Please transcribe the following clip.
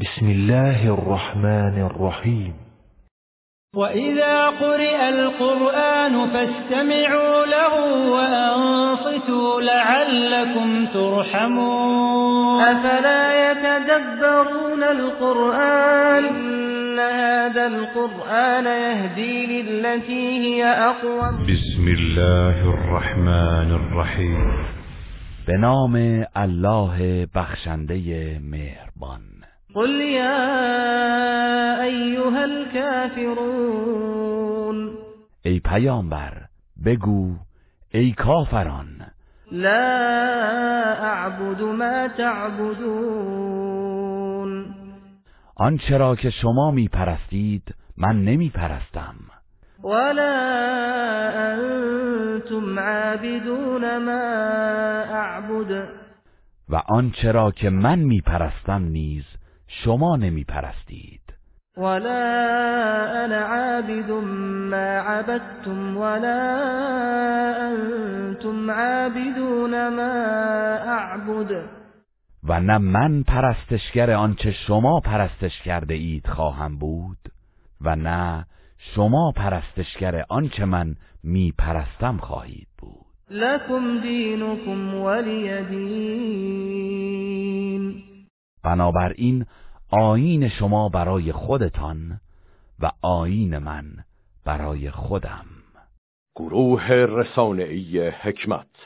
بسم الله الرحمن الرحیم وإذا قرئ القرآن فاستمعوا له وأنصتوا لعلكم ترحمون. أفلا يتدبرون القرآن؟ إن هذا القرآن يهدي للتي هي أقوم. بسم الله الرحمن الرحیم به نام الله بخشنده مهربان. قل يا أيها الكافرون ای پیامبر بگو ای کافران. لا أعبد ما تعبدون. آنچه را که شما می پرستید من نمی پرستم ولا أنتم عابدون ما أعبد. و آنچه را که من می پرستم نیز شما نمی پرستید ولا أنا عابد ما عبدتم ولا أنتم عابدون ما أعبد. و نه من پرستشگر آنچه شما پرستش کرده اید خواهم بود و نه شما پرستشگر آنچه من می پرستم خواهید بود. لكم دينكم ولي دين. بنابراین آیین شما برای خودتان و آیین من برای خودم. گروه رسانه‌ای حکمت